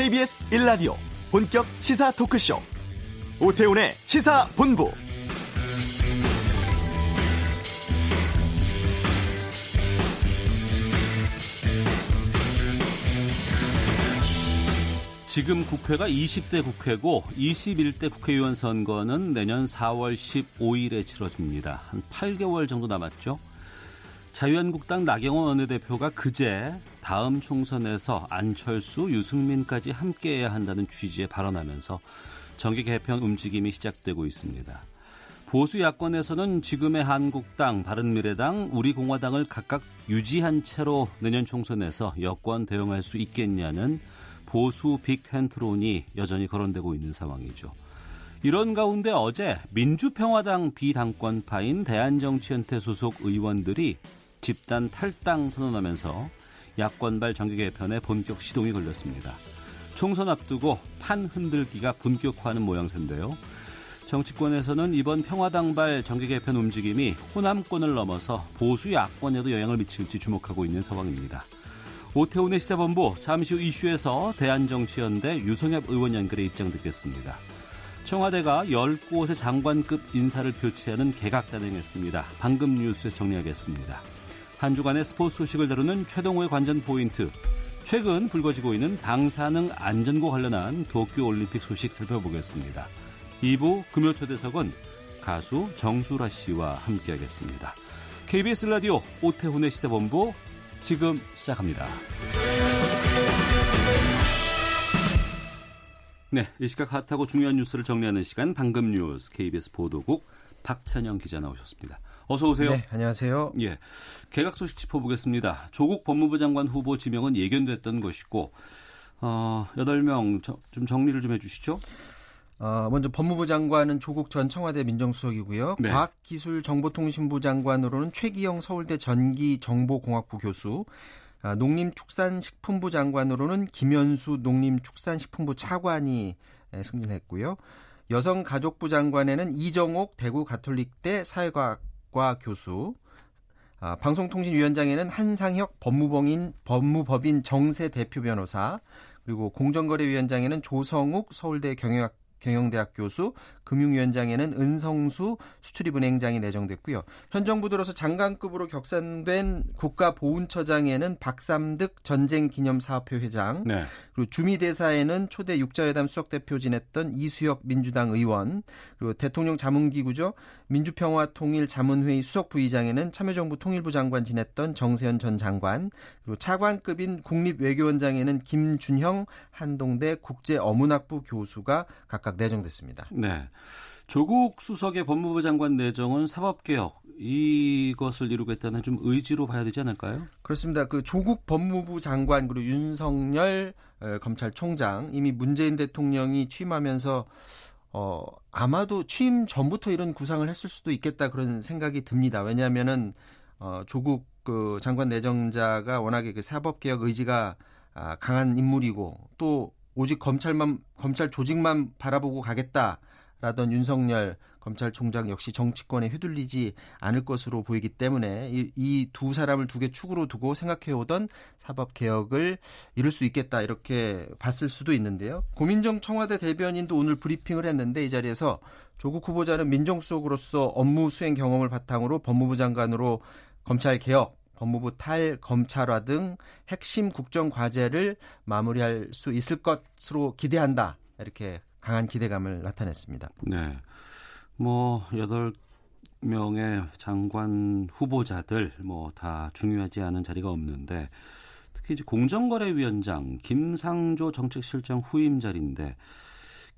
KBS 1라디오 본격 시사 토크쇼 오태훈의 시사본부 지금 국회가 20대 국회고 21대 국회의원 선거는 내년 4월 15일에 치러집니다. 한 8개월 정도 남았죠. 자유한국당 나경원 원내대표가 그제 다음 총선에서 안철수, 유승민까지 함께해야 한다는 취지에 발언하면서 정계 개편 움직임이 시작되고 있습니다. 보수 야권에서는 지금의 한국당, 바른미래당, 우리공화당을 각각 유지한 채로 내년 총선에서 여권 대응할 수 있겠냐는 보수 빅텐트론이 여전히 거론되고 있는 상황이죠. 이런 가운데 어제 민주평화당 비당권파인 대한정치연대 소속 의원들이 집단 탈당 선언하면서 야권발 정계 개편에 본격 시동이 걸렸습니다. 총선 앞두고 판 흔들기가 본격화하는 모양새인데요. 정치권에서는 이번 평화당발 정계 개편 움직임이 호남권을 넘어서 보수 야권에도 영향을 미칠지 주목하고 있는 상황입니다. 오태훈의 시사본부 잠시 후 이슈에서 대한정치연대 유성엽 의원 연결에 입장 듣겠습니다. 청와대가 10곳의 장관급 인사를 교체하는 개각 단행했습니다. 방금 뉴스에 정리하겠습니다. 한 주간의 스포츠 소식을 다루는 최동호의 관전 포인트. 최근 불거지고 있는 방사능 안전과 관련한 도쿄 올림픽 소식 살펴보겠습니다. 2부 금요 초대석은 가수 정수라 씨와 함께하겠습니다. KBS 라디오 오태훈의 시사본부 지금 시작합니다. 네, 이 시각 핫하고 중요한 뉴스를 정리하는 시간 방금 뉴스 KBS 보도국 박찬영 기자 나오셨습니다. 어서 오세요. 네, 안녕하세요. 예. 개각 소식 짚어보겠습니다. 조국 법무부 장관 후보 지명은 예견됐던 것이고 어, 8명 좀 정리를 좀 해 주시죠. 어, 먼저 법무부 장관은 조국 전 청와대 민정수석이고요. 네. 과학기술정보통신부 장관으로는 최기영 서울대 전기정보공학부 교수, 아, 농림축산식품부 장관으로는 김현수 농림축산식품부 차관이 승진했고요. 여성가족부 장관에는 이정옥 대구 가톨릭대 사회과학 과 교수, 아, 방송통신위원장에는 한상혁 법무법인 법무법인 정세 대표 변호사, 그리고 공정거래위원장에는 조성욱 서울대 경영학 경영대학 교수, 금융위원장에는 은성수 수출입은행장이 내정됐고요. 현 정부 들어서 장관급으로 격상된 국가보훈처장에는 박삼득 전쟁기념사업회 회장, 네. 그리고 주미대사에는 초대 육자회담 수석대표 지냈던 이수혁 민주당 의원, 그리고 대통령 자문기구죠. 민주평화통일 자문회의 수석부의장에는 참여정부 통일부 장관 지냈던 정세현 전 장관, 그리고 차관급인 국립외교원장에는 김준형 한동대 국제어문학부 교수가 각각 내정됐습니다. 네. 조국 수석의 법무부 장관 내정은 사법개혁 이것을 이루겠다는 좀 의지로 봐야 되지 않을까요? 그렇습니다. 그 조국 법무부 장관 그리고 윤석열 검찰총장 이미 문재인 대통령이 취임하면서 어 아마도 취임 전부터 이런 구상을 했을 수도 있겠다 그런 생각이 듭니다. 왜냐하면은 어 조국 그 장관 내정자가 워낙에 그 사법개혁 의지가 아, 강한 인물이고 또 오직 검찰만 검찰 조직만 바라보고 가겠다라던 윤석열 검찰총장 역시 정치권에 휘둘리지 않을 것으로 보이기 때문에 이두 사람을 두 개 축으로 두고 생각해오던 사법 개혁을 이룰 수 있겠다 이렇게 봤을 수도 있는데요. 고민정 청와대 대변인도 오늘 브리핑을 했는데 이 자리에서 조국 후보자는 민정수석으로서 업무 수행 경험을 바탕으로 법무부 장관으로 검찰 개혁 법무부 탈 검찰화 등 핵심 국정 과제를 마무리할 수 있을 것으로 기대한다. 이렇게 강한 기대감을 나타냈습니다. 네. 뭐 여덟 명의 장관 후보자들 뭐 다 중요하지 않은 자리가 없는데 특히 이제 공정거래위원장 김상조 정책실장 후임 자리인데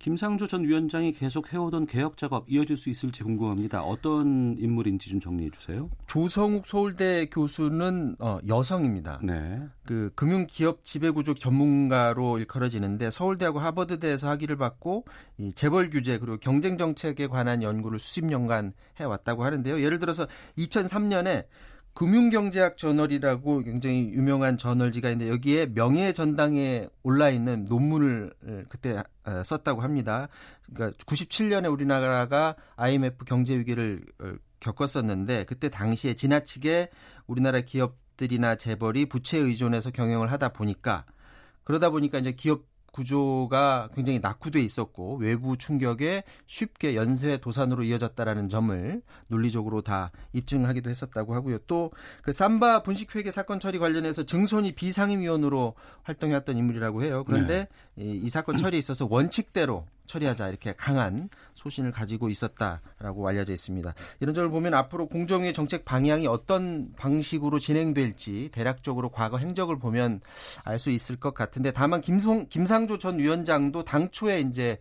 김상조 전 위원장이 계속 해오던 개혁 작업 이어질 수 있을지 궁금합니다. 어떤 인물인지 좀 정리해 주세요. 조성욱 서울대 교수는 어, 여성입니다. 네. 그 금융기업 지배구조 전문가로 일컬어지는데 서울대하고 하버드대에서 학위를 받고 이 재벌 규제 그리고 경쟁 정책에 관한 연구를 수십 년간 해왔다고 하는데요. 예를 들어서 2003년에 금융경제학 저널이라고 굉장히 유명한 저널지가 있는데 여기에 명예 전당에 올라 있는 논문을 그때 어, 썼다고 합니다. 그러니까 97년에 우리나라가 IMF 경제 위기를 어, 겪었었는데 그때 당시에 지나치게 우리나라 기업들이나 재벌이 부채 의존해서 경영을 하다 보니까 그러다 보니까 이제 기업 구조가 굉장히 낙후돼 있었고 외부 충격에 쉽게 연쇄 도산으로 이어졌다라는 점을 논리적으로 다 입증하기도 했었다고 하고요. 또 그 삼바 분식 회계 사건 처리 관련해서 증손이 비상임위원으로 활동해왔던 인물이라고 해요. 그런데 네. 이, 이 사건 처리에 있어서 원칙대로 처리하자 이렇게 강한 소신을 가지고 있었다라고 알려져 있습니다. 이런 점을 보면 앞으로 공정위의 정책 방향이 어떤 방식으로 진행될지 대략적으로 과거 행적을 보면 알 수 있을 것 같은데 다만 김송 김상조 전 위원장도 당초에 이제 어,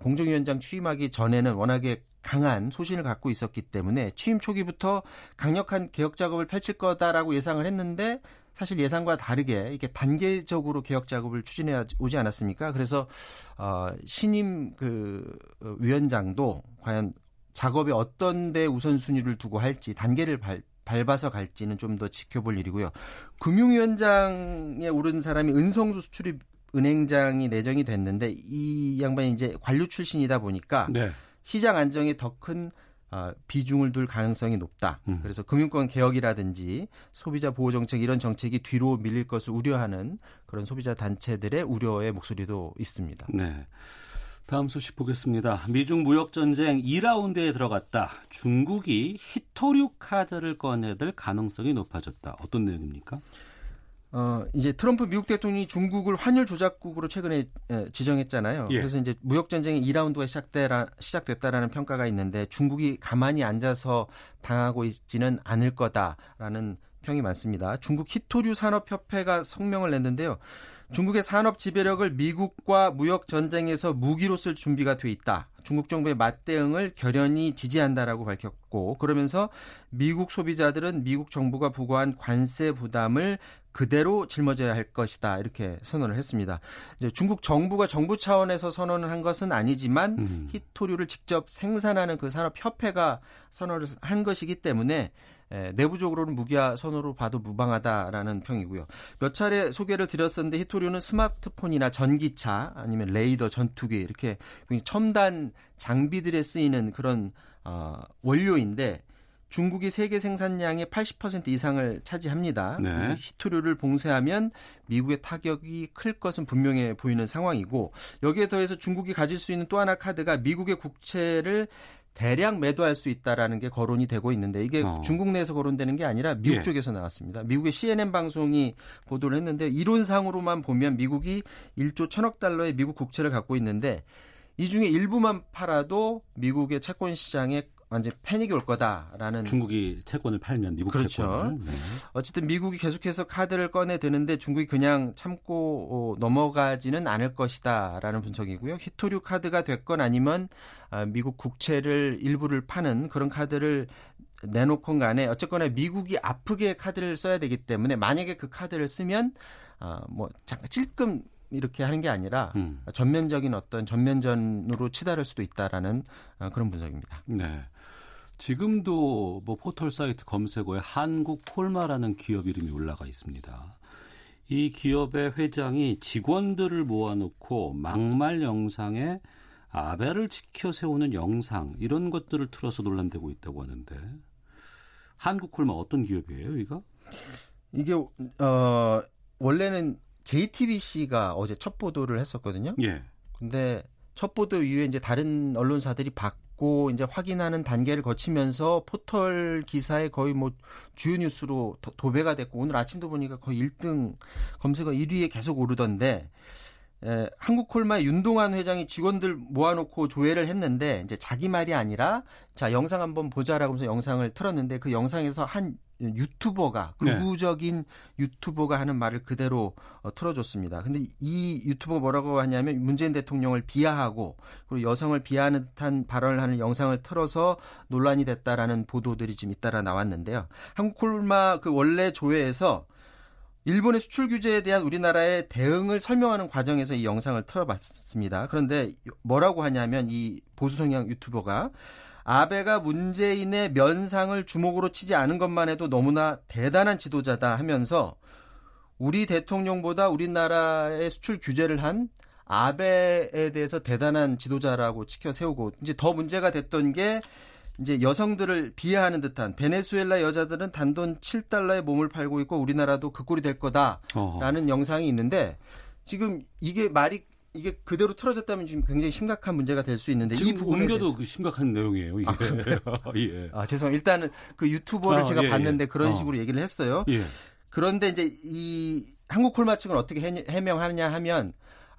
공정위원장 취임하기 전에는 워낙에 강한 소신을 갖고 있었기 때문에 취임 초기부터 강력한 개혁 작업을 펼칠 거다라고 예상을 했는데 사실 예상과 다르게 이게 단계적으로 개혁 작업을 추진해 오지 않았습니까? 그래서 어 신임 그 어, 위원장도 과연 작업에 어떤 데 우선순위를 두고 할지 단계를 발, 밟아서 갈지는 좀 더 지켜볼 일이고요. 금융위원장에 오른 사람이 은성수 수출입 은행장이 내정이 됐는데 이 양반이 이제 관료 출신이다 보니까 네. 시장 안정에 더큰 어, 비중을 둘 가능성이 높다. 음. 그래서 금융권 개혁이라든지 소비자 보호 정책 이런 정책이 뒤로 밀릴 것을 우려하는 그런 소비자 단체들의 우려의 목소리도 있습니다. 네. 다음 소식 보겠습니다. 미중 무역 전쟁 2라운드에 들어갔다. 중국이 히토류 카드를 꺼내들 가능성이 높아졌다. 어떤 내용입니까? 어, 이제 트럼프 미국 대통령이 중국을 환율 조작국으로 최근에 에, 지정했잖아요. 예. 그래서 이제 무역 전쟁이 2라운드가 시작되라, 시작됐다라는 평가가 있는데 중국이 가만히 앉아서 당하고 있지는 않을 거다라는 평이 많습니다. 중국 히토류 산업협회가 성명을 냈는데요. 중국의 산업 지배력을 미국과 무역 전쟁에서 무기로 쓸 준비가 돼 있다. 중국 정부의 맞대응을 결연히 지지한다라고 밝혔고 그러면서 미국 소비자들은 미국 정부가 부과한 관세 부담을 그대로 짊어져야 할 것이다 이렇게 선언을 했습니다. 이제 중국 정부가 정부 차원에서 선언을 한 것은 아니지만 음. 히토류를 직접 생산하는 그 산업 협회가 선언을 한 것이기 때문에 내부적으로는 무기화 선언으로 봐도 무방하다라는 평이고요. 몇 차례 소개를 드렸었는데 히토류는 스마트폰이나 전기차 아니면 레이더 전투기 이렇게 첨단 장비들에 쓰이는 그런 어, 원료인데 중국이 세계 생산량의 80% 이상을 차지합니다. 네. 그래서 히토류를 봉쇄하면 미국의 타격이 클 것은 분명해 보이는 상황이고 여기에 더해서 중국이 가질 수 있는 또 하나 카드가 미국의 국채를 대량 매도할 수 있다라는 게 거론이 되고 있는데 이게 어. 중국 내에서 거론되는 게 아니라 미국 예. 쪽에서 나왔습니다. 미국의 CNN 방송이 보도를 했는데 이론상으로만 보면 미국이 1조 1천억 달러의 미국 국채를 갖고 있는데 이 중에 일부만 팔아도 미국의 채권 시장에 완전 패닉이 올 거다라는 중국이 채권을 팔면 미국 그렇죠. 채권을 네. 어쨌든 미국이 계속해서 카드를 꺼내 드는데 중국이 그냥 참고 어, 넘어가지는 않을 것이다라는 분석이고요. 히토류 카드가 됐건 아니면 아, 미국 국채를 일부를 파는 그런 카드를 내놓건 간에 어쨌거나 미국이 아프게 카드를 써야 되기 때문에 만약에 그 카드를 쓰면 아뭐 잠깐 찔끔 이렇게 하는 게 아니라 음. 전면적인 어떤 전면전으로 치달을 수도 있다라는 어, 그런 분석입니다. 네. 지금도 뭐 포털 사이트 검색어에 한국 콜마라는 기업 이름이 올라가 있습니다. 이 기업의 회장이 직원들을 모아놓고 막말 영상에 아베를 지켜 세우는 영상 이런 것들을 틀어서 논란되고 있다고 하는데 한국 콜마 어떤 기업이에요, 이가? 이게 어 원래는 JTBC가 어제 첫 보도를 했었거든요. 예. 근데 첫 보도 이후에 이제 다른 언론사들이 받고 이제 확인하는 단계를 거치면서 포털 기사에 거의 뭐 주요 뉴스로 도배가 됐고 오늘 아침도 보니까 거의 1등 검색어 1위에 계속 오르던데 에, 한국콜마의 윤동환 회장이 직원들 모아놓고 조회를 했는데 이제 자기 말이 아니라 자 영상 한번 보자라고 하면서 영상을 틀었는데 그 영상에서 한 유튜버가 네. 극우적인 네. 유튜버가 하는 말을 그대로 어, 틀어줬습니다. 근데 이 유튜버가 뭐라고 하냐면 문재인 대통령을 비하하고 그리고 여성을 비하하는 듯한 발언을 하는 영상을 틀어서 논란이 됐다라는 보도들이 지금 잇따라 나왔는데요. 한국콜마 그 원래 조회에서 일본의 수출 규제에 대한 우리나라의 대응을 설명하는 과정에서 이 영상을 틀어봤습니다. 그런데 뭐라고 하냐면 이 보수 성향 유튜버가 아베가 문재인의 면상을 주목으로 치지 않은 것만 해도 너무나 대단한 지도자다 하면서 우리 대통령보다 우리나라의 수출 규제를 한 아베에 대해서 대단한 지도자라고 치켜 세우고 이제 더 문제가 됐던 게 이제 여성들을 비하하는 듯한 베네수엘라 여자들은 단돈 7달러에 몸을 팔고 있고 우리나라도 그 꼴이 될 거다라는 어허. 영상이 있는데 지금 이게 말이 이게 그대로 틀어졌다면 지금 굉장히 심각한 문제가 될 수 있는데 지금 이 옮겨도 그 심각한 내용이에요. 이게. 아, 예. 아 죄송합니다. 일단은 그 유튜버를 아, 제가 예, 봤는데 예. 그런 어. 식으로 얘기를 했어요. 예. 그런데 이제 이 한국 콜마 측은 어떻게 해- 해명하느냐 하면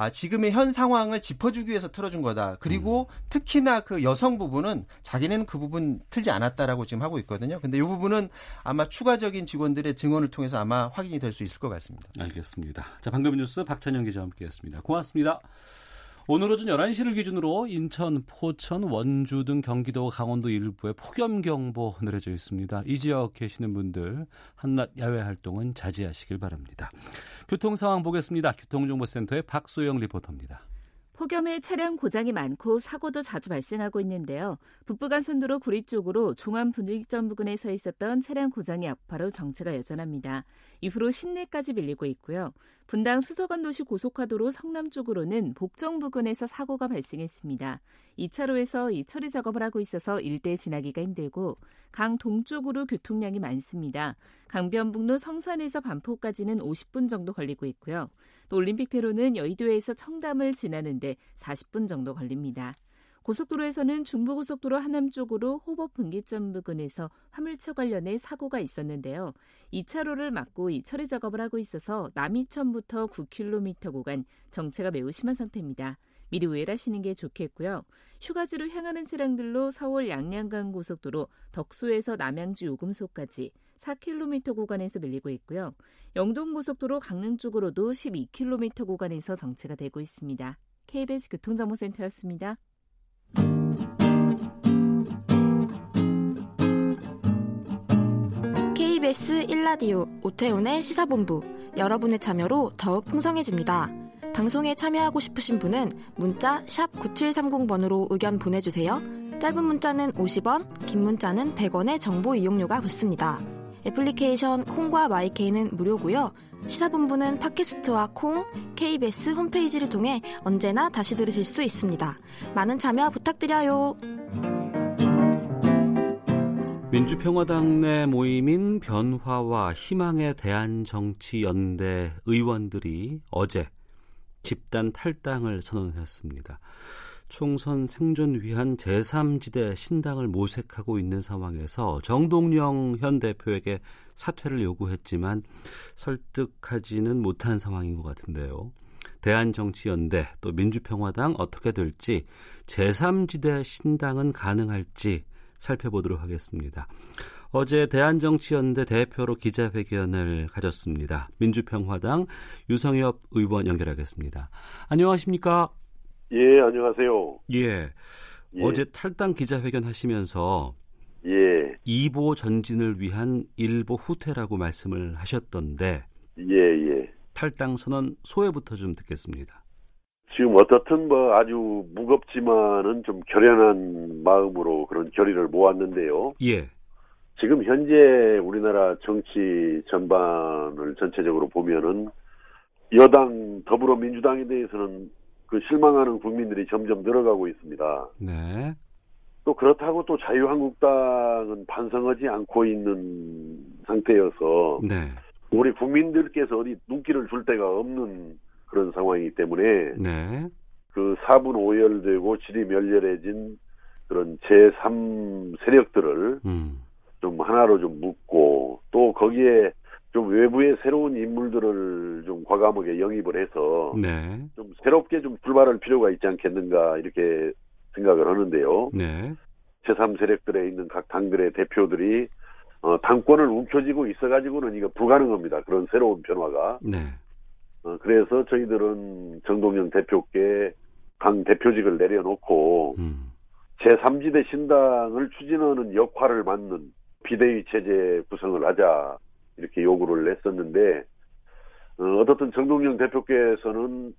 아, 지금의 현 상황을 짚어주기 위해서 틀어준 거다. 그리고 음. 특히나 그 여성 부분은 자기네는 그 부분 틀지 않았다라고 지금 하고 있거든요. 근데 이 부분은 아마 추가적인 직원들의 증언을 통해서 아마 확인이 될 수 있을 것 같습니다. 알겠습니다. 자, 방금 뉴스 박찬영 기자와 함께했습니다. 고맙습니다. 오늘 오전 11시를 기준으로 인천, 포천, 원주 등 경기도, 강원도 일부에 폭염경보 내려져 있습니다. 이 지역 계시는 분들 한낮 야외 활동은 자제하시길 바랍니다. 교통 상황 보겠습니다. 교통정보센터의 박소영 리포터입니다. 폭염에 차량 고장이 많고 사고도 자주 발생하고 있는데요. 북부간선도로 구리 쪽으로 종암 분기점 부근에 서 있었던 차량 고장이 악화로 정체가 여전합니다. 이후로 신내까지 밀리고 있고요. 분당 수서관도시 고속화도로 성남 쪽으로는 복정 부근에서 사고가 발생했습니다. 2차로에서 이 처리 작업을 하고 있어서 일대 지나기가 힘들고 강 동쪽으로 교통량이 많습니다. 강변북로 성산에서 반포까지는 50분 정도 걸리고 있고요. 또 올림픽대로는 여의도에서 청담을 지나는데 40분 정도 걸립니다. 고속도로에서는 중부고속도로 하남 쪽으로 호법 분기점 부근에서 화물차 관련해 사고가 있었는데요. 2차로를 막고 이 처리 작업을 하고 있어서 남이천부터 9km 구간 정체가 매우 심한 상태입니다. 미리 우회하시는 게 좋겠고요. 휴가지로 향하는 차량들로 서울 양양간 고속도로 덕소에서 남양주 요금소까지 4km 구간에서 밀리고 있고요. 영동고속도로 강릉 쪽으로도 12km 구간에서 정체가 되고 있습니다. KBS 교통정보센터였습니다. KBS 1라디오 오태훈의 시사본부 여러분의 참여로 더욱 풍성해집니다. 방송에 참여하고 싶으신 분은 문자 9730번으로 의견 보내주세요. 짧은 문자는 50원, 긴 문자는 100원의 정보 이용료가 붙습니다. 애플리케이션 콩과 마이케이는 무료고요. 시사본부는 팟캐스트와 콩, KBS 홈페이지를 통해 언제나 다시 들으실 수 있습니다. 많은 참여 부탁드려요. 민주평화당 내 모임인 변화와 희망의 대한 정치연대 의원들이 어제 집단 탈당을 선언했습니다. 총선 생존 위한 제3지대 신당을 모색하고 있는 상황에서 정동영 현 대표에게 사퇴를 요구했지만 설득하지는 못한 상황인 것 같은데요. 대한정치연대 또 민주평화당 어떻게 될지 제3지대 신당은 가능할지 살펴보도록 하겠습니다. 어제 대한정치연대 대표로 기자회견을 가졌습니다. 민주평화당 유성엽 의원 연결하겠습니다. 안녕하십니까? 예, 안녕하세요. 예. 예. 어제 탈당 기자회견 하시면서 예, 2보 전진을 위한 1보 후퇴라고 말씀을 하셨던데 예, 예. 탈당 선언 소회부터 좀 듣겠습니다. 지금 어떻든 뭐 아주 무겁지만은 좀 결연한 마음으로 그런 결의를 모았는데요. 예. 지금 현재 우리나라 정치 전반을 전체적으로 보면은 여당 더불어민주당에 대해서는 그 실망하는 국민들이 점점 늘어가고 있습니다. 네. 또 그렇다고 또 자유한국당은 반성하지 않고 있는 상태여서 네. 우리 국민들께서 어디 눈길을 줄 데가 없는 그런 상황이기 때문에 네. 그 사분 오열되고 질이 멸렬해진 그런 제3 세력들을 음. 좀 하나로 좀 묶고 또 거기에 좀 외부의 새로운 인물들을 좀 과감하게 영입을 해서 네. 좀 새롭게 좀 출발할 필요가 있지 않겠는가 이렇게 생각을 하는데요. 네. 제3 세력들에 있는 각 당들의 대표들이 어, 당권을 움켜쥐고 있어가지고는 이거 불가능합니다. 그런 새로운 변화가. 네. 어, 그래서 저희들은 정동영 대표께 당 대표직을 내려놓고 음. 제3지대 신당을 추진하는 역할을 맡는 비대위 체제 구성을 하자 이렇게 요구를 했었는데 어, 어떻든 정동영 대표께서는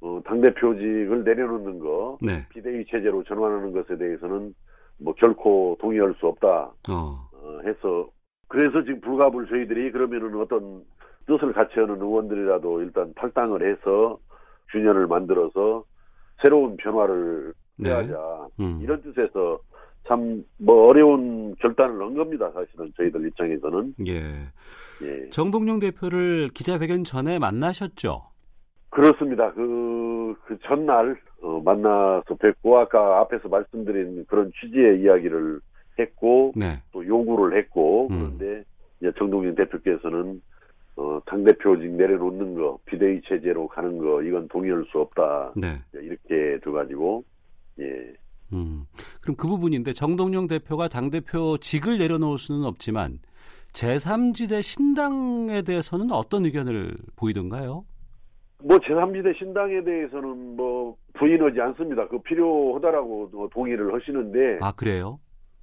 어, 당 대표직을 내려놓는 거 네. 비대위 체제로 전환하는 것에 대해서는 뭐 결코 동의할 수 없다 어. 어, 해서 그래서 지금 불가불 저희들이 그러면은 어떤 뜻을 같이 하는 의원들이라도 일단 탈당을 해서 균열을 만들어서 새로운 변화를 네. 해야자 음. 이런 뜻에서 참 뭐 어려운 결단을 한 겁니다 사실은 저희들 입장에서는 예. 예. 정동영 대표를 기자회견 전에 만나셨죠? 그렇습니다. 그, 그 전날, 어, 만나서 뵙고, 아까 앞에서 말씀드린 그런 취지의 이야기를 했고, 네. 또 요구를 했고, 음. 그런데 이제 정동영 대표께서는, 어, 당대표직 내려놓는 거, 비대위 체제로 가는 거, 이건 동의할 수 없다. 네. 이렇게 돼가지고, 예. 음. 그럼 그 부분인데 정동영 대표가 당 대표 직을 내려놓을 수는 없지만 제3지대 신당에 대해서는 어떤 의견을 보이던가요? 뭐 제3지대 신당에 대해서는 뭐 부인하지 않습니다. 그 필요하다라고 뭐 동의를 하시는데 아 그래요?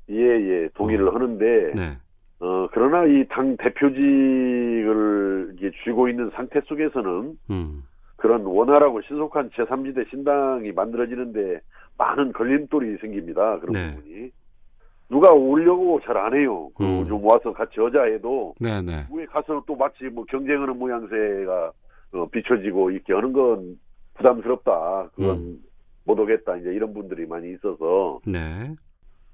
예예 동의를 어. 하는데 네. 어 그러나 이 당 대표직을 이게 쥐고 있는 상태 속에서는 음. 그런 원활하고 신속한 제3지대 신당이 만들어지는데 많은 걸림돌이 생깁니다. 그런 네. 부분이 누가 오려고 잘 안 해요. 그 음. 좀 와서 같이 여자 해도 네네. 위에 가서 또 마치 뭐 경쟁하는 모양새가 어, 비춰지고 이렇게 하는 건 부담스럽다. 그건 음. 못 오겠다. 이제 이런 분들이 많이 있어서 네.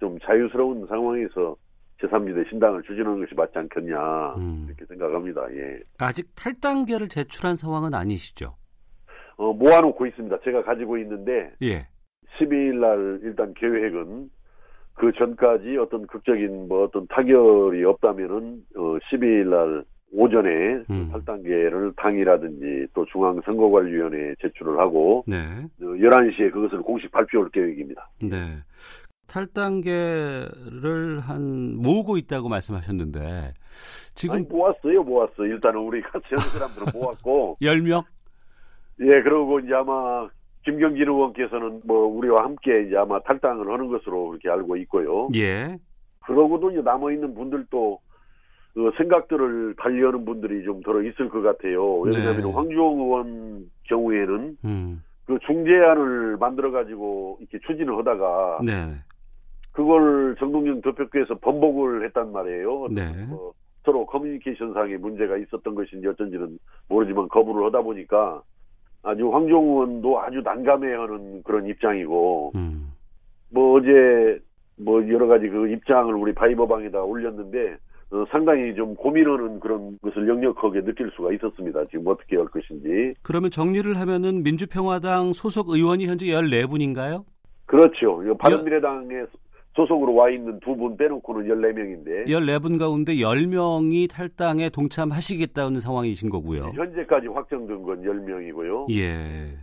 좀 자유스러운 상황에서 제3지대 신당을 추진하는 것이 맞지 않겠냐. 음. 이렇게 생각합니다. 예. 아직 탈당계를 제출한 상황은 아니시죠? 어, 모아놓고 있습니다. 제가 가지고 있는데 예. 12일 날 일단 계획은 그 전까지 어떤 극적인 뭐 어떤 타결이 없다면은 어 12일 날 오전에 음. 탈당계를 당이라든지 또 중앙선거관리위원회에 제출을 하고 네. 어, 11시에 그것을 공식 발표할 계획입니다. 네. 탈당계를 한 모으고 있다고 말씀하셨는데 지금 아니, 모았어요, 모았어. 일단은 우리 같이 하는 사람들은 모았고, 10명? 예, 그러고 이제 아마 김경진 의원께서는 뭐 우리와 함께 이제 아마 탈당을 하는 것으로 그렇게 알고 있고요. 예. 그러고도 이제 남아 있는 분들도 그 생각들을 달리하는 분들이 좀 들어 있을 것 같아요. 왜냐하면 네. 황주홍 의원 경우에는 음. 그 중재안을 만들어 가지고 이렇게 추진을 하다가 네. 그걸 정동영 대표께서 번복을 했단 말이에요. 네. 뭐 서로 커뮤니케이션상의 문제가 있었던 것인지 어쩐지는 모르지만 거부를 하다 보니까 아주 황종 의원도 아주 난감해하는 그런 입장이고 음. 뭐 어제 뭐 여러 가지 그 입장을 우리 바이버방에다 올렸는데 어, 상당히 좀 고민하는 그런 것을 역력하게 느낄 수가 있었습니다. 지금 어떻게 할 것인지. 그러면 정리를 하면은 민주평화당 소속 의원이 현재 14분인가요? 그렇죠. 이 바른미래당에 소속으로 와 있는 두 분 빼놓고는 14명인데 14분 가운데 10명이 탈당에 동참하시겠다는 상황이신 거고요. 현재까지 확정된 건 10명이고요. 예.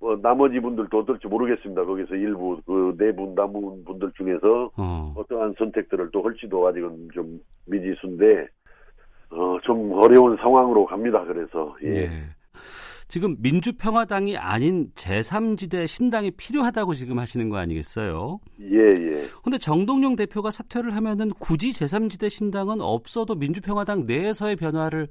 뭐 나머지 분들도 어떨지 모르겠습니다. 거기서 일부 그네분 남은 분들 중에서 어. 어떠한 선택들을 또 할지도 아직은 좀 미지수인데 어, 좀 어려운 상황으로 갑니다. 그래서 예. 예. 지금 민주평화당이 아닌 제3지대 신당이 필요하다고 지금 하시는 거 아니겠어요? 예, 예. 근데 정동영 대표가 사퇴를 하면은 굳이 제3지대 신당은 없어도 민주평화당 내에서의 변화를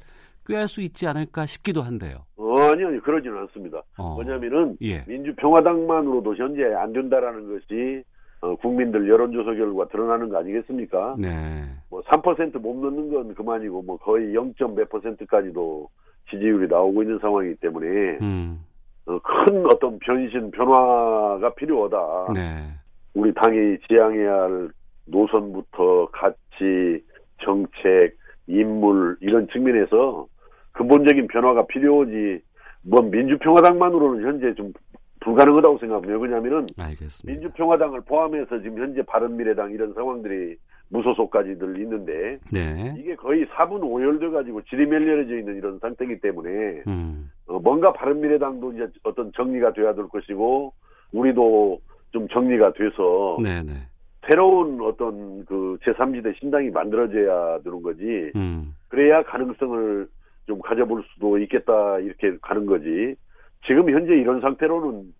꾀할 수 있지 않을까 싶기도 한데요. 어, 아니요, 아니, 그러지는 않습니다. 어. 왜냐면은 예. 민주평화당만으로도 현재 안 된다라는 것이 어, 국민들 여론조사 결과 드러나는 거 아니겠습니까? 네. 뭐 3%못 넣는 건 그만이고 뭐 거의 0. 몇 퍼센트까지도 지지율이 나오고 있는 상황이기 때문에 음. 어, 큰 어떤 변신 변화가 필요하다. 네. 우리 당이 지향해야 할 노선부터 가치, 정책, 인물 이런 측면에서 근본적인 변화가 필요하지. 뭐 민주평화당만으로는 현재 좀 불가능하다고 생각합니다. 왜냐하면은 알겠습니다. 민주평화당을 포함해서 지금 현재 바른미래당 이런 상황들이 무소속까지들 있는데 네. 이게 거의 4분 5열돼 가지고 지리멸렬해져 있는 이런 상태이기 때문에 음. 어, 뭔가 바른미래당도 이제 어떤 정리가 돼야 될 것이고 우리도 좀 정리가 돼서 네, 네. 새로운 어떤 그 제3지대 신당이 만들어져야 되는 거지 음. 그래야 가능성을 좀 가져볼 수도 있겠다 이렇게 가는 거지 지금 현재 이런 상태로는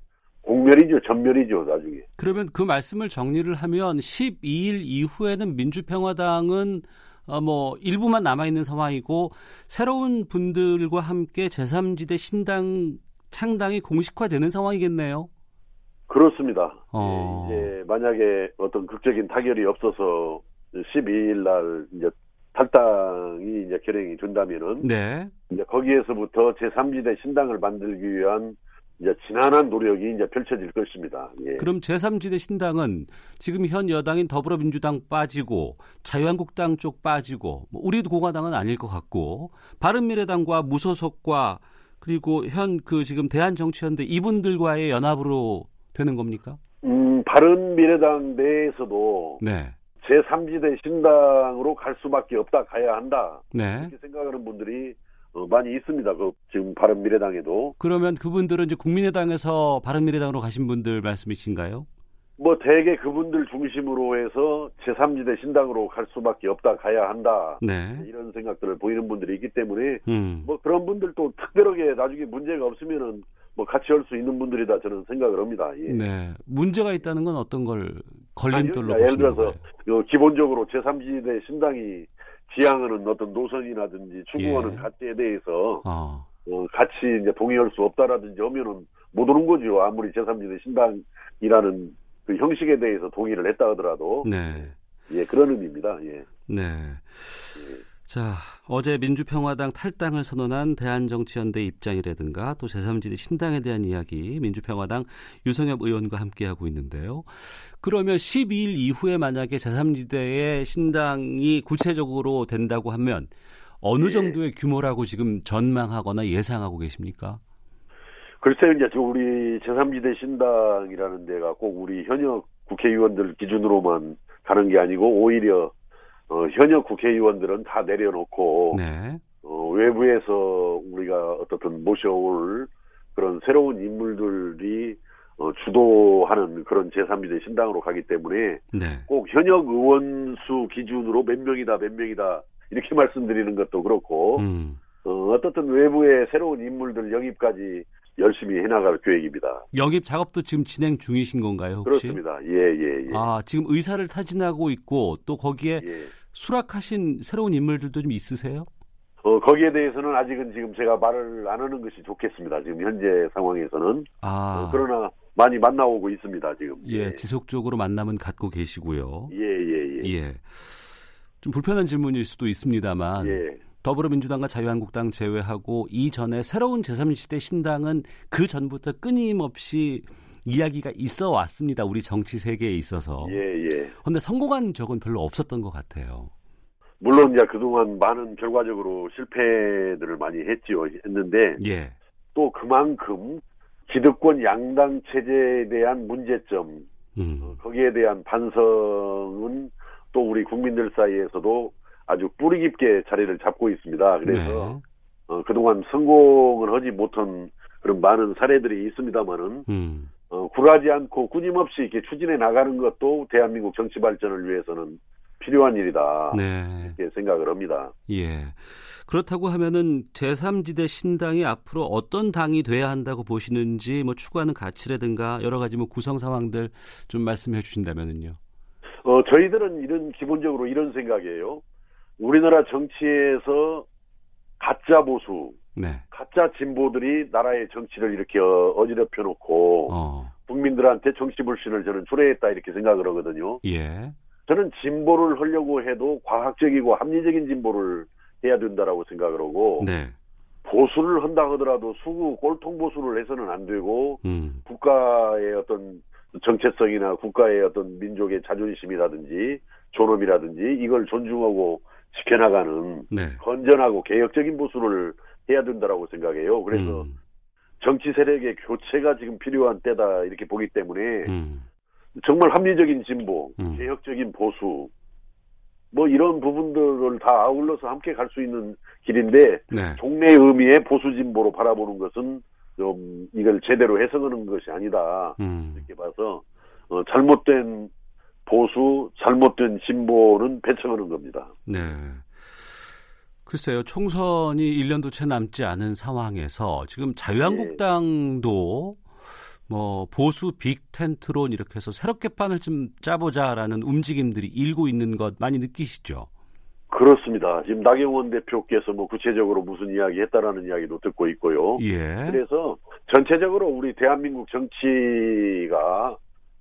공멸이죠 전멸이죠 나중에 그러면 그 말씀을 정리를 하면 12일 이후에는 민주평화당은 어, 뭐 일부만 남아 있는 상황이고 새로운 분들과 함께 제3지대 신당 창당이 공식화되는 상황이겠네요. 그렇습니다. 어. 예, 이제 만약에 어떤 극적인 타결이 없어서 12일 날 이제 탈당이 이제 결행이 된다면은 네. 이제 거기에서부터 제3지대 신당을 만들기 위한 이제 지난한 노력이 이제 펼쳐질 것입니다. 예. 그럼 제3지대 신당은 지금 현 여당인 더불어민주당 빠지고 자유한국당 쪽 빠지고 뭐 우리도 공화당은 아닐 것 같고 바른미래당과 무소속과 그리고 현 그 지금 대한정치연대 이분들과의 연합으로 되는 겁니까? 음, 바른 미래당 내에서도 네. 제3지대 신당으로 갈 수밖에 없다 가야 한다 네. 이렇게 생각하는 분들이 어, 많이 있습니다. 그 지금 바른 미래당에도 그러면 그분들은 이제 국민의당에서 바른 미래당으로 가신 분들 말씀이신가요? 뭐 대개 그분들 중심으로 해서 제3지대 신당으로 갈 수밖에 없다 가야 한다 네. 이런 생각들을 보이는 분들이 있기 때문에 음. 뭐 그런 분들도 특별하게 나중에 문제가 없으면은 뭐 같이 할수 있는 분들이다 저는 생각을 합니다. 예. 네. 문제가 있다는 건 어떤 걸 걸림돌로 아니요, 예를 보시는 들어서 거예요? 요 기본적으로 제3지대 신당이 지향하는 어떤 노선이라든지 추구하는 예. 가치에 대해서 어. 어, 같이 이제 동의할 수 없다라든지 하면은 못 오는 거죠. 아무리 제3지대 신당이라는 그 형식에 대해서 동의를 했다 하더라도 네. 예 그런 의미입니다. 예. 네. 자, 어제 민주평화당 탈당을 선언한 대한정치연대 입장이라든가 또 제3지대 신당에 대한 이야기 민주평화당 유성엽 의원과 함께하고 있는데요. 그러면 12일 이후에 만약에 제3지대의 신당이 구체적으로 된다고 하면 어느 예. 정도의 규모라고 지금 전망하거나 예상하고 계십니까? 글쎄요, 이제 저 우리 제3지대 신당이라는 데가 꼭 우리 현역 국회의원들 기준으로만 가는 게 아니고 오히려 어, 현역 국회의원들은 다 내려놓고 네. 어, 외부에서 우리가 어떻든 모셔올 그런 새로운 인물들이 어, 주도하는 그런 제3지대 신당으로 가기 때문에 네. 꼭 현역 의원 수 기준으로 몇 명이다 몇 명이다 이렇게 말씀드리는 것도 그렇고 음. 어, 어떻든 외부의 새로운 인물들 영입까지 열심히 해나갈 계획입니다. 영입 작업도 지금 진행 중이신 건가요, 혹시? 그렇습니다. 예, 예, 예. 아, 지금 의사를 타진하고 있고 또 거기에 예. 수락하신 새로운 인물들도 좀 있으세요? 어, 거기에 대해서는 아직은 지금 제가 말을 안 하는 것이 좋겠습니다. 지금 현재 상황에서는. 아, 어, 그러나 많이 만나오고 있습니다, 지금. 예, 지속적으로 만남은 갖고 계시고요. 예, 예, 예. 예. 좀 불편한 질문일 수도 있습니다만 예. 더불어민주당과 자유한국당 제외하고 이전에 새로운 제3시대 신당은 그 전부터 끊임없이 이야기가 있어 왔습니다. 우리 정치 세계에 있어서. 예, 예. 그런데 성공한 적은 별로 없었던 것 같아요. 물론 이제 그동안 많은 결과적으로 실패들을 많이 했지요. 했는데 예. 또 그만큼 기득권 양당 체제에 대한 문제점 음. 거기에 대한 반성은 또 우리 국민들 사이에서도 아주 뿌리 깊게 자리를 잡고 있습니다. 그래서 네. 어, 그동안 성공을 하지 못한 그런 많은 사례들이 있습니다만은 음. 어, 굴하지 않고 끊임없이 이렇게 추진해 나가는 것도 대한민국 정치 발전을 위해서는 필요한 일이다. 네. 이렇게 생각을 합니다. 예. 그렇다고 하면은 제3지대 신당이 앞으로 어떤 당이 돼야 한다고 보시는지 뭐 추구하는 가치라든가 여러 가지 뭐 구성 상황들 좀 말씀해 주신다면은요. 어, 저희들은 이런 기본적으로 이런 생각이에요. 우리나라 정치에서 가짜 보수, 네. 가짜 진보들이 나라의 정치를 이렇게 어, 어지럽혀 놓고 어. 국민들한테 정치 불신을 저는 초래했다 이렇게 생각을 하거든요. 예. 저는 진보를 하려고 해도 과학적이고 합리적인 진보를 해야 된다라고 생각을 하고 네. 보수를 한다 하더라도 수구 꼴통 보수를 해서는 안 되고 음. 국가의 어떤 정체성이나 국가의 어떤 민족의 자존심이라든지 존엄이라든지 이걸 존중하고 지켜나가는 네. 건전하고 개혁적인 보수를 해야 된다라고 생각해요. 그래서 음. 정치 세력의 교체가 지금 필요한 때다 이렇게 보기 때문에 음. 정말 합리적인 진보, 음. 개혁적인 보수 뭐 이런 부분들을 다 아울러서 함께 갈 수 있는 길인데 네. 종래 의미의 보수 진보로 바라보는 것은 좀 이걸 제대로 해석하는 것이 아니다 음. 이렇게 봐서 어, 잘못된 보수, 잘못된 진보는 배척하는 겁니다. 네. 글쎄요, 총선이 1년도 채 남지 않은 상황에서 지금 자유한국당도 뭐 보수 빅 텐트론 이렇게 해서 새롭게 판을 좀 짜보자라는 움직임들이 일고 있는 것 많이 느끼시죠? 그렇습니다. 지금 나경원 대표께서 뭐 구체적으로 무슨 이야기 했다라는 이야기도 듣고 있고요. 예. 그래서 전체적으로 우리 대한민국 정치가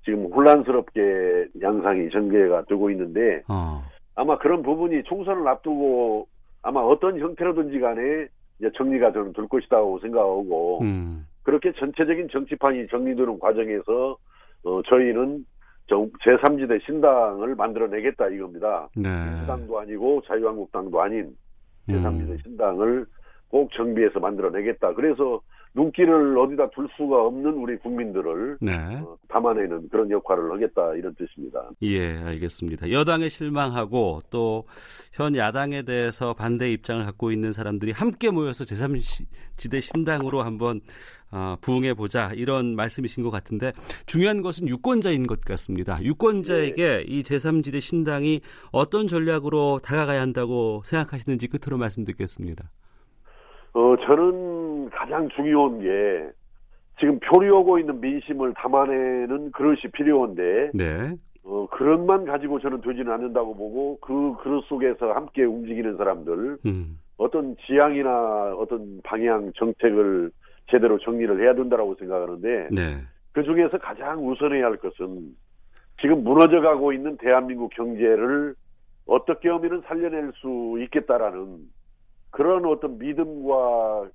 지금 혼란스럽게 양상이 전개가 되고 있는데 어. 아마 그런 부분이 총선을 앞두고 아마 어떤 형태로든지 간에 이제 정리가 저는 될 것이라고 생각하고 음. 그렇게 전체적인 정치판이 정리되는 과정에서 어, 저희는 정- 제3지대 신당을 만들어내겠다 이겁니다. 네. 민주당도 아니고 자유한국당도 아닌 제3지대 음. 신당을 꼭 정비해서 만들어내겠다. 그래서 눈길을 어디다 둘 수가 없는 우리 국민들을 네. 어, 담아내는 그런 역할을 하겠다 이런 뜻입니다. 예, 알겠습니다. 여당에 실망하고 또 현 야당에 대해서 반대 입장을 갖고 있는 사람들이 함께 모여서 제3지대 신당으로 한번 어, 부응해 보자 이런 말씀이신 것 같은데 중요한 것은 유권자인 것 같습니다. 유권자에게 이 제3지대 신당이 어떤 전략으로 다가가야 한다고 생각하시는지 끝으로 말씀 듣겠습니다. 어, 저는 가장 중요한 게 지금 표류하고 있는 민심을 담아내는 그릇이 필요한데 네. 어, 그릇만 가지고 저는 되지는 않는다고 보고 그 그릇 속에서 함께 움직이는 사람들 음. 어떤 지향이나 어떤 방향 정책을 제대로 정리를 해야 된다라고 생각하는데 네. 그 중에서 가장 우선해야 할 것은 지금 무너져가고 있는 대한민국 경제를 어떻게 하면 살려낼 수 있겠다라는 그런 어떤 믿음과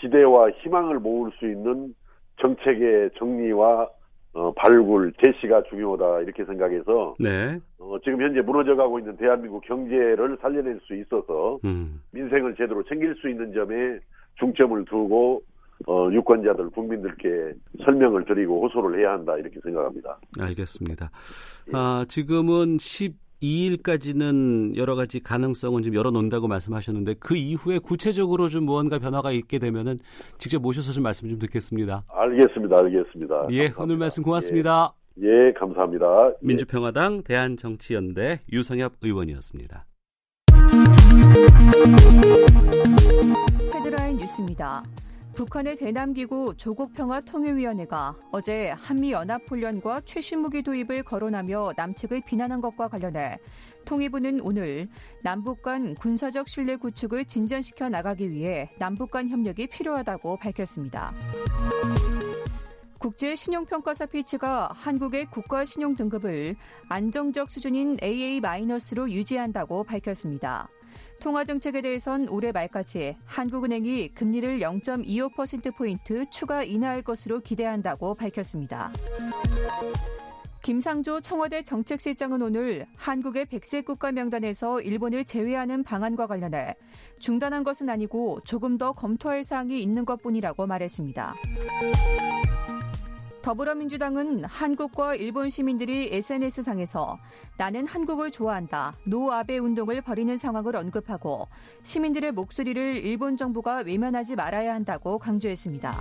기대와 희망을 모을 수 있는 정책의 정리와 어, 발굴, 제시가 중요하다 이렇게 생각해서 네. 어, 지금 현재 무너져가고 있는 대한민국 경제를 살려낼 수 있어서 음. 민생을 제대로 챙길 수 있는 점에 중점을 두고 어, 유권자들 국민들께 설명을 드리고 호소를 해야 한다 이렇게 생각합니다. 알겠습니다. 아, 지금은 12일까지는 여러 가지 가능성은 좀 열어놓는다고 말씀하셨는데 그 이후에 구체적으로 좀 무언가 변화가 있게 되면은 직접 모셔서 좀 말씀 좀 듣겠습니다. 알겠습니다, 알겠습니다. 예, 감사합니다. 오늘 말씀 고맙습니다. 예, 예, 감사합니다. 예. 민주평화당 대한정치연대 유성엽 의원이었습니다. 헤드라인 뉴스입니다. 북한의 대남기구 조국평화통일위원회가 어제 한미연합훈련과 최신 무기 도입을 거론하며 남측을 비난한 것과 관련해 통일부는 오늘 남북 간 군사적 신뢰 구축을 진전시켜 나가기 위해 남북 간 협력이 필요하다고 밝혔습니다. 국제 신용평가사 피치가 한국의 국가 신용 등급을 안정적 수준인 AA-로 유지한다고 밝혔습니다. 통화 정책에 대해선 올해 말까지 한국은행이 금리를 0.25%포인트 추가 인하할 것으로 기대한다고 밝혔습니다. 김상조 청와대 정책실장은 오늘 한국의 백색 국가 명단에서 일본을 제외하는 방안과 관련해 중단한 것은 아니고 조금 더 검토할 사항이 있는 것 뿐이라고 말했습니다. 더불어민주당은 한국과 일본 시민들이 SNS상에서 나는 한국을 좋아한다, 노 아베 운동을 벌이는 상황을 언급하고 시민들의 목소리를 일본 정부가 외면하지 말아야 한다고 강조했습니다.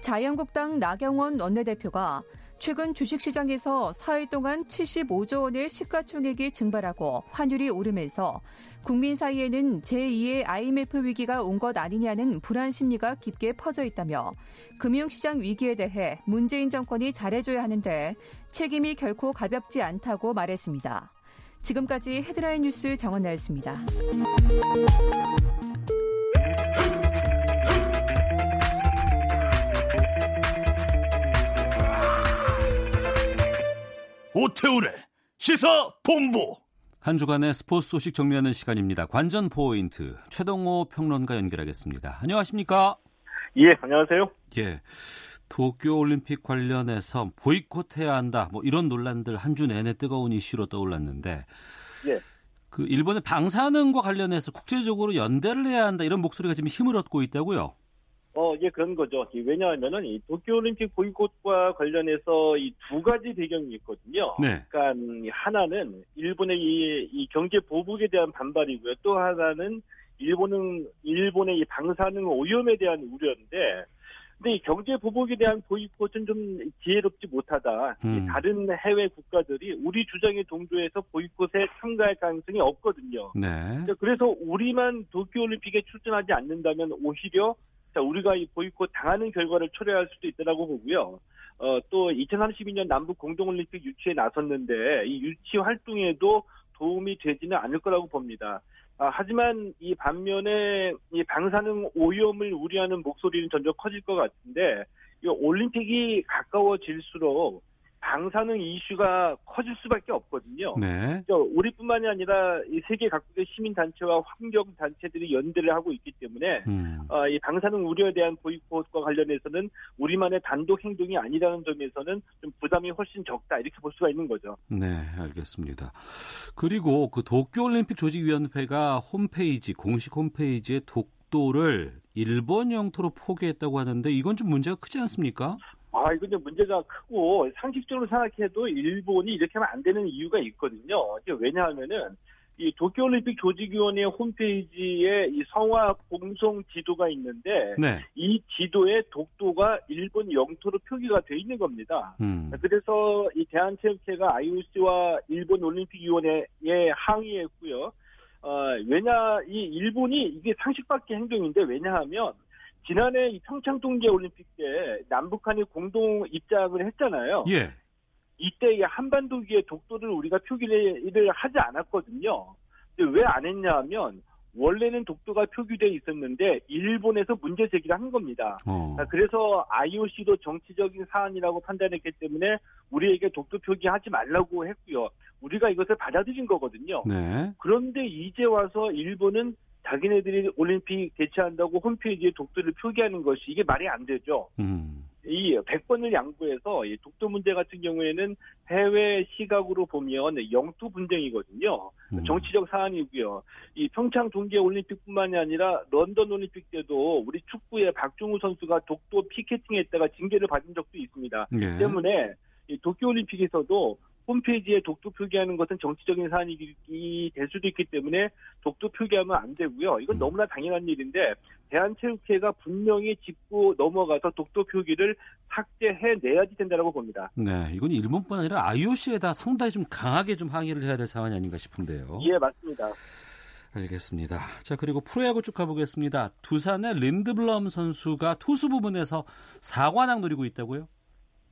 자유한국당 나경원 원내대표가 최근 주식시장에서 사흘 동안 75조 원의 시가총액이 증발하고 환율이 오르면서 국민 사이에는 제2의 IMF 위기가 온 것 아니냐는 불안 심리가 깊게 퍼져 있다며 금융시장 위기에 대해 문재인 정권이 잘해줘야 하는데 책임이 결코 가볍지 않다고 말했습니다. 지금까지 헤드라인 뉴스 정원나였습니다. 오태우래 시사 본부 한 주간의 스포츠 소식 정리하는 시간입니다. 관전 포인트 최동호 평론가 연결하겠습니다. 안녕하십니까? 예, 안녕하세요. 예. 도쿄 올림픽 관련해서 보이콧해야 한다. 뭐 이런 논란들 한 주 내내 뜨거운 이슈로 떠올랐는데 예. 그 일본의 방사능과 관련해서 국제적으로 연대를 해야 한다 이런 목소리가 지금 힘을 얻고 있다고요. 어, 예, 그런 거죠. 이 왜냐하면은 이 도쿄올림픽 보이콧과 관련해서 이 두 가지 배경이 있거든요. 네. 그러니까 이 하나는 일본의 이, 이 경제 보복에 대한 반발이고요. 또 하나는 일본은 일본의 이 방사능 오염에 대한 우려인데, 근데 이 경제 보복에 대한 보이콧은 좀 지혜롭지 못하다. 이 음. 다른 해외 국가들이 우리 주장에 동조해서 보이콧에 참가할 가능성이 없거든요. 네. 자, 그래서 우리만 도쿄올림픽에 출전하지 않는다면 오히려 자, 우리가 이 보이콧 당하는 결과를 초래할 수도 있다고 보고요. 어, 또 2032년 남북 공동올림픽 유치에 나섰는데 이 유치 활동에도 도움이 되지는 않을 거라고 봅니다. 아, 하지만 이 반면에 이 방사능 오염을 우려하는 목소리는 점점 커질 것 같은데 이 올림픽이 가까워질수록 방사능 이슈가 커질 수밖에 없거든요. 네. 우리뿐만이 아니라 이 세계 각국의 시민 단체와 환경 단체들이 연대를 하고 있기 때문에 음. 어, 이 방사능 우려에 대한 보이콧과 관련해서는 우리만의 단독 행동이 아니라는 점에서는 좀 부담이 훨씬 적다 이렇게 볼 수가 있는 거죠. 네, 알겠습니다. 그리고 그 도쿄올림픽 조직위원회가 홈페이지 공식 홈페이지에 독도를 일본 영토로 포기했다고 하는데 이건 좀 문제가 크지 않습니까? 아, 이건 좀 문제가 크고 상식적으로 생각해도 일본이 이렇게 하면 안 되는 이유가 있거든요. 왜냐하면은 이 도쿄올림픽 조직위원회 홈페이지에 이 성화 공송 지도가 있는데 네. 이 지도에 독도가 일본 영토로 표기가 돼 있는 겁니다. 음. 그래서 이 대한체육회가 IOC와 일본 올림픽위원회에 항의했고요. 어, 왜냐 이 일본이 이게 상식밖의 행동인데 왜냐하면 지난해 이 평창 동계 올림픽 때 남북한이 공동 입장을 했잖아요. 예. 이때 이 한반도기에 독도를 우리가 표기를 하지 않았거든요. 근데 왜 안 했냐하면 원래는 독도가 표기돼 있었는데 일본에서 문제 제기를 한 겁니다. 어. 아, 그래서 IOC도 정치적인 사안이라고 판단했기 때문에 우리에게 독도 표기하지 말라고 했고요. 우리가 이것을 받아들인 거거든요. 네. 그런데 이제 와서 일본은 자기네들이 올림픽 개최한다고 홈페이지에 독도를 표기하는 것이 이게 말이 안 되죠. 음. 이 100번을 양보해서 이 독도 문제 같은 경우에는 해외 시각으로 보면 영토 분쟁이거든요. 음. 정치적 사안이고요. 이 평창 동계 올림픽뿐만이 아니라 런던 올림픽 때도 우리 축구의 박종우 선수가 독도 피켓팅했다가 징계를 받은 적도 있습니다. 예. 때문에 이 도쿄 올림픽에서도 홈페이지에 독도 표기하는 것은 정치적인 사안이 될 수도 있기 때문에 독도 표기하면 안 되고요. 이건 음. 너무나 당연한 일인데 대한체육회가 분명히 짚고 넘어가서 독도 표기를 삭제해내야지 된다고 봅니다. 네, 이건 일본뿐 아니라 IOC에다 상당히 좀 강하게 좀 항의를 해야 될 사안이 아닌가 싶은데요. 예, 맞습니다. 알겠습니다. 자, 그리고 프로야구 쭉 가보겠습니다. 두산의 린드블럼 선수가 투수 부분에서 사관왕 노리고 있다고요?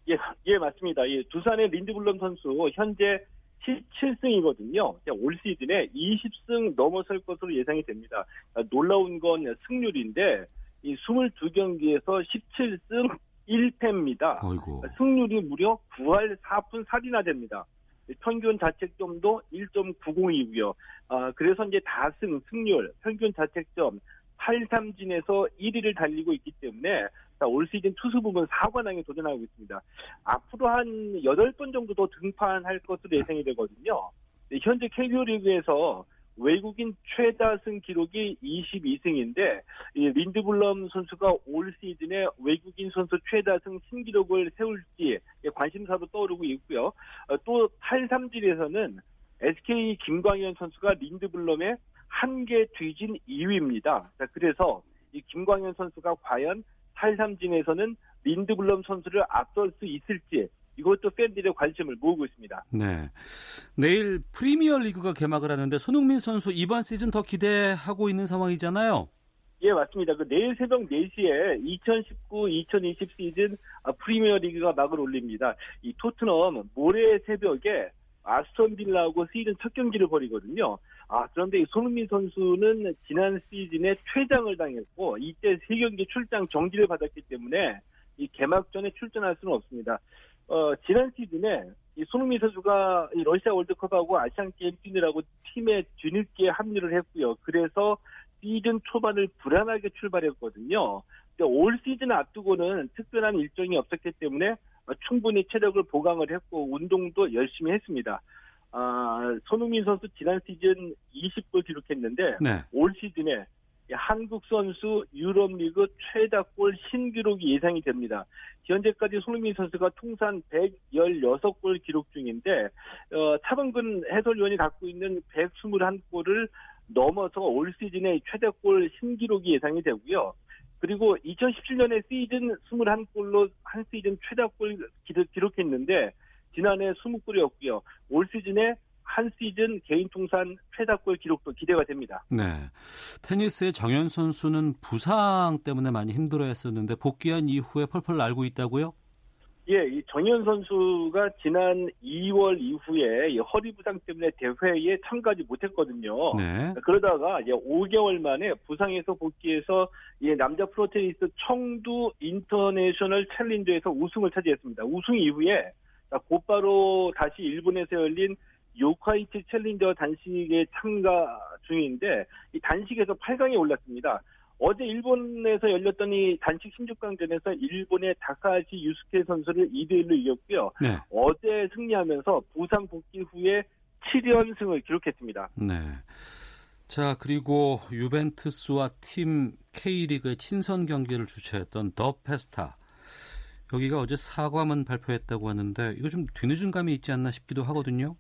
예, 예, 맞습니다. 예, 두산의 린드블럼 선수 현재 17승이거든요. 올 시즌에 20승 넘어설 것으로 예상이 됩니다. 아, 놀라운 건 승률인데 이 22경기에서 17승 1패입니다. 어이고. 승률이 무려 9할 4푼 4리나 됩니다. 평균 자책점도 1.90이고요. 아, 그래서 이제 다승, 승률, 평균 자책점 8삼진에서 1위를 달리고 있기 때문에 올 시즌 투수 부분 4관왕에 도전하고 있습니다. 앞으로 한 8번 정도 더 등판할 것으로 예상이 되거든요. 네, 현재 KBO 리그에서 외국인 최다승 기록이 22승인데 이 린드블럼 선수가 올 시즌에 외국인 선수 최다승 신기록을 세울지 관심사도 떠오르고 있고요. 어, 또 8삼진에서는 SK 김광현 선수가 린드블럼의 한 개 뒤진 2위입니다. 자, 그래서 이 김광현 선수가 과연 8삼진에서는 린드블럼 선수를 앞설 수 있을지 이것도 팬들의 관심을 모으고 있습니다. 네. 내일 프리미어 리그가 개막을 하는데 손흥민 선수 이번 시즌 더 기대하고 있는 상황이잖아요. 예, 맞습니다. 그 내일 새벽 4시에 2019-2020 시즌 프리미어 리그가 막을 올립니다. 이 토트넘 모레 새벽에 아스톤 빌라하고 시즌 첫 경기를 벌이거든요. 아, 그런데 이 손흥민 선수는 지난 시즌에 퇴장을 당했고 이때 세 경기 출장 정지를 받았기 때문에 이 개막전에 출전할 수는 없습니다. 어, 지난 시즌에 이 손흥민 선수가 이 러시아 월드컵하고 아시안 게임 뛰느라고 팀에 뒤늦게 합류를 했고요. 그래서 시즌 초반을 불안하게 출발했거든요. 올 시즌 앞두고는 특별한 일정이 없었기 때문에 충분히 체력을 보강을 했고 운동도 열심히 했습니다. 아, 손흥민 선수 지난 시즌 20골 기록했는데 네. 올 시즌에 한국 선수 유럽리그 최다골 신기록이 예상이 됩니다. 현재까지 손흥민 선수가 통산 116골 기록 중인데 어, 차범근 해설위원이 갖고 있는 121골을 넘어서 올 시즌에 최다골 신기록이 예상이 되고요. 그리고 2017년에 시즌 21골로 한 시즌 최다골 기록했는데 지난해 20골이었고요. 올 시즌에 한 시즌 개인 통산 최다골 기록도 기대가 됩니다. 네. 테니스의 정현 선수는 부상 때문에 많이 힘들어했었는데 복귀한 이후에 펄펄 날고 있다고요? 예, 이 정현 선수가 지난 2월 이후에 이 허리 부상 때문에 대회에 참가하지 못했거든요. 네. 그러다가 이제 5개월 만에 부상에서 복귀해서 이 남자 프로테니스 청두 인터내셔널 챌린저에서 우승을 차지했습니다. 우승 이후에 곧바로 다시 일본에서 열린 요카이치 챌린저 단식에 참가 중인데 이 단식에서 8강에 올랐습니다. 어제 일본에서 열렸던 이 단식 16강전에서 일본의 다카하시 유스케 선수를 2대 1로 이겼고요. 네. 어제 승리하면서 부산 복귀 후에 7연승을 기록했습니다. 네. 자, 그리고 유벤투스와 팀 K리그의 친선 경기를 주최했던 더 페스타. 여기가 어제 사과문 발표했다고 하는데 이거 좀 뒤늦은 감이 있지 않나 싶기도 하거든요.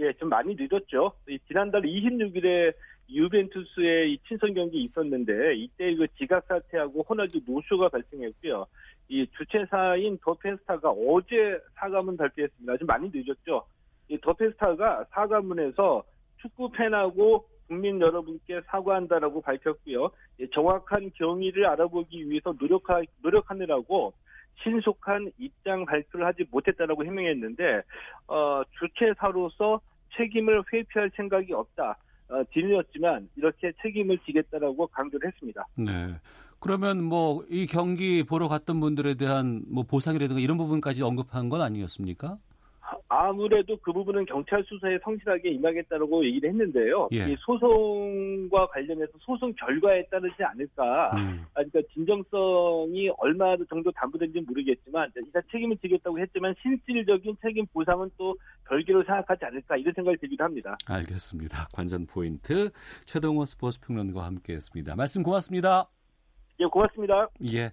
예, 좀 많이 늦었죠. 지난달 26일에 유벤투스의 이 친선 경기 있었는데 이때 그 지각 사태하고 호날두 노쇼가 발생했고요. 이 주최사인 더 페스타가 어제 사과문 발표했습니다. 좀 많이 늦었죠. 이 더 페스타가 사과문에서 축구 팬하고 국민 여러분께 사과한다라고 밝혔고요. 정확한 경위를 알아보기 위해서 노력하, 노력하느라고 신속한 입장 발표를 하지 못했다라고 해명했는데 어, 주최사로서 책임을 회피할 생각이 없다. 어, 뒤늦었지만 이렇게 책임을 지겠다라고 강조를 했습니다. 네. 그러면 뭐 이 경기 보러 갔던 분들에 대한 뭐 보상이라든가 이런 부분까지 언급한 건 아니었습니까? 아무래도 그 부분은 경찰 수사에 성실하게 임하겠다라고 얘기를 했는데요. 예. 이 소송과 관련해서 소송 결과에 따르지 않을까. 음. 그러니까 진정성이 얼마 정도 담보된지는 모르겠지만 일단 책임을 지겠다고 했지만 실질적인 책임 보상은 또 별개로 생각하지 않을까 이런 생각이 들기도 합니다. 알겠습니다. 관전 포인트 최동호 스포츠 평론가와 함께했습니다. 말씀 고맙습니다. 예, 고맙습니다. 예.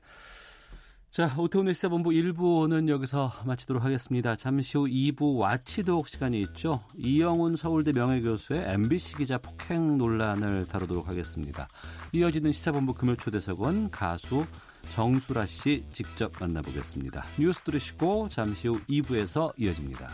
자, 오태훈의 시사본부 1부는 여기서 마치도록 하겠습니다. 잠시 후 2부 와치독 시간이 있죠. 이영훈 서울대 명예교수의 MBC 기자 폭행 논란을 다루도록 하겠습니다. 이어지는 시사본부 금요초대석은 가수 정수라 씨 직접 만나보겠습니다. 뉴스 들으시고 잠시 후 2부에서 이어집니다.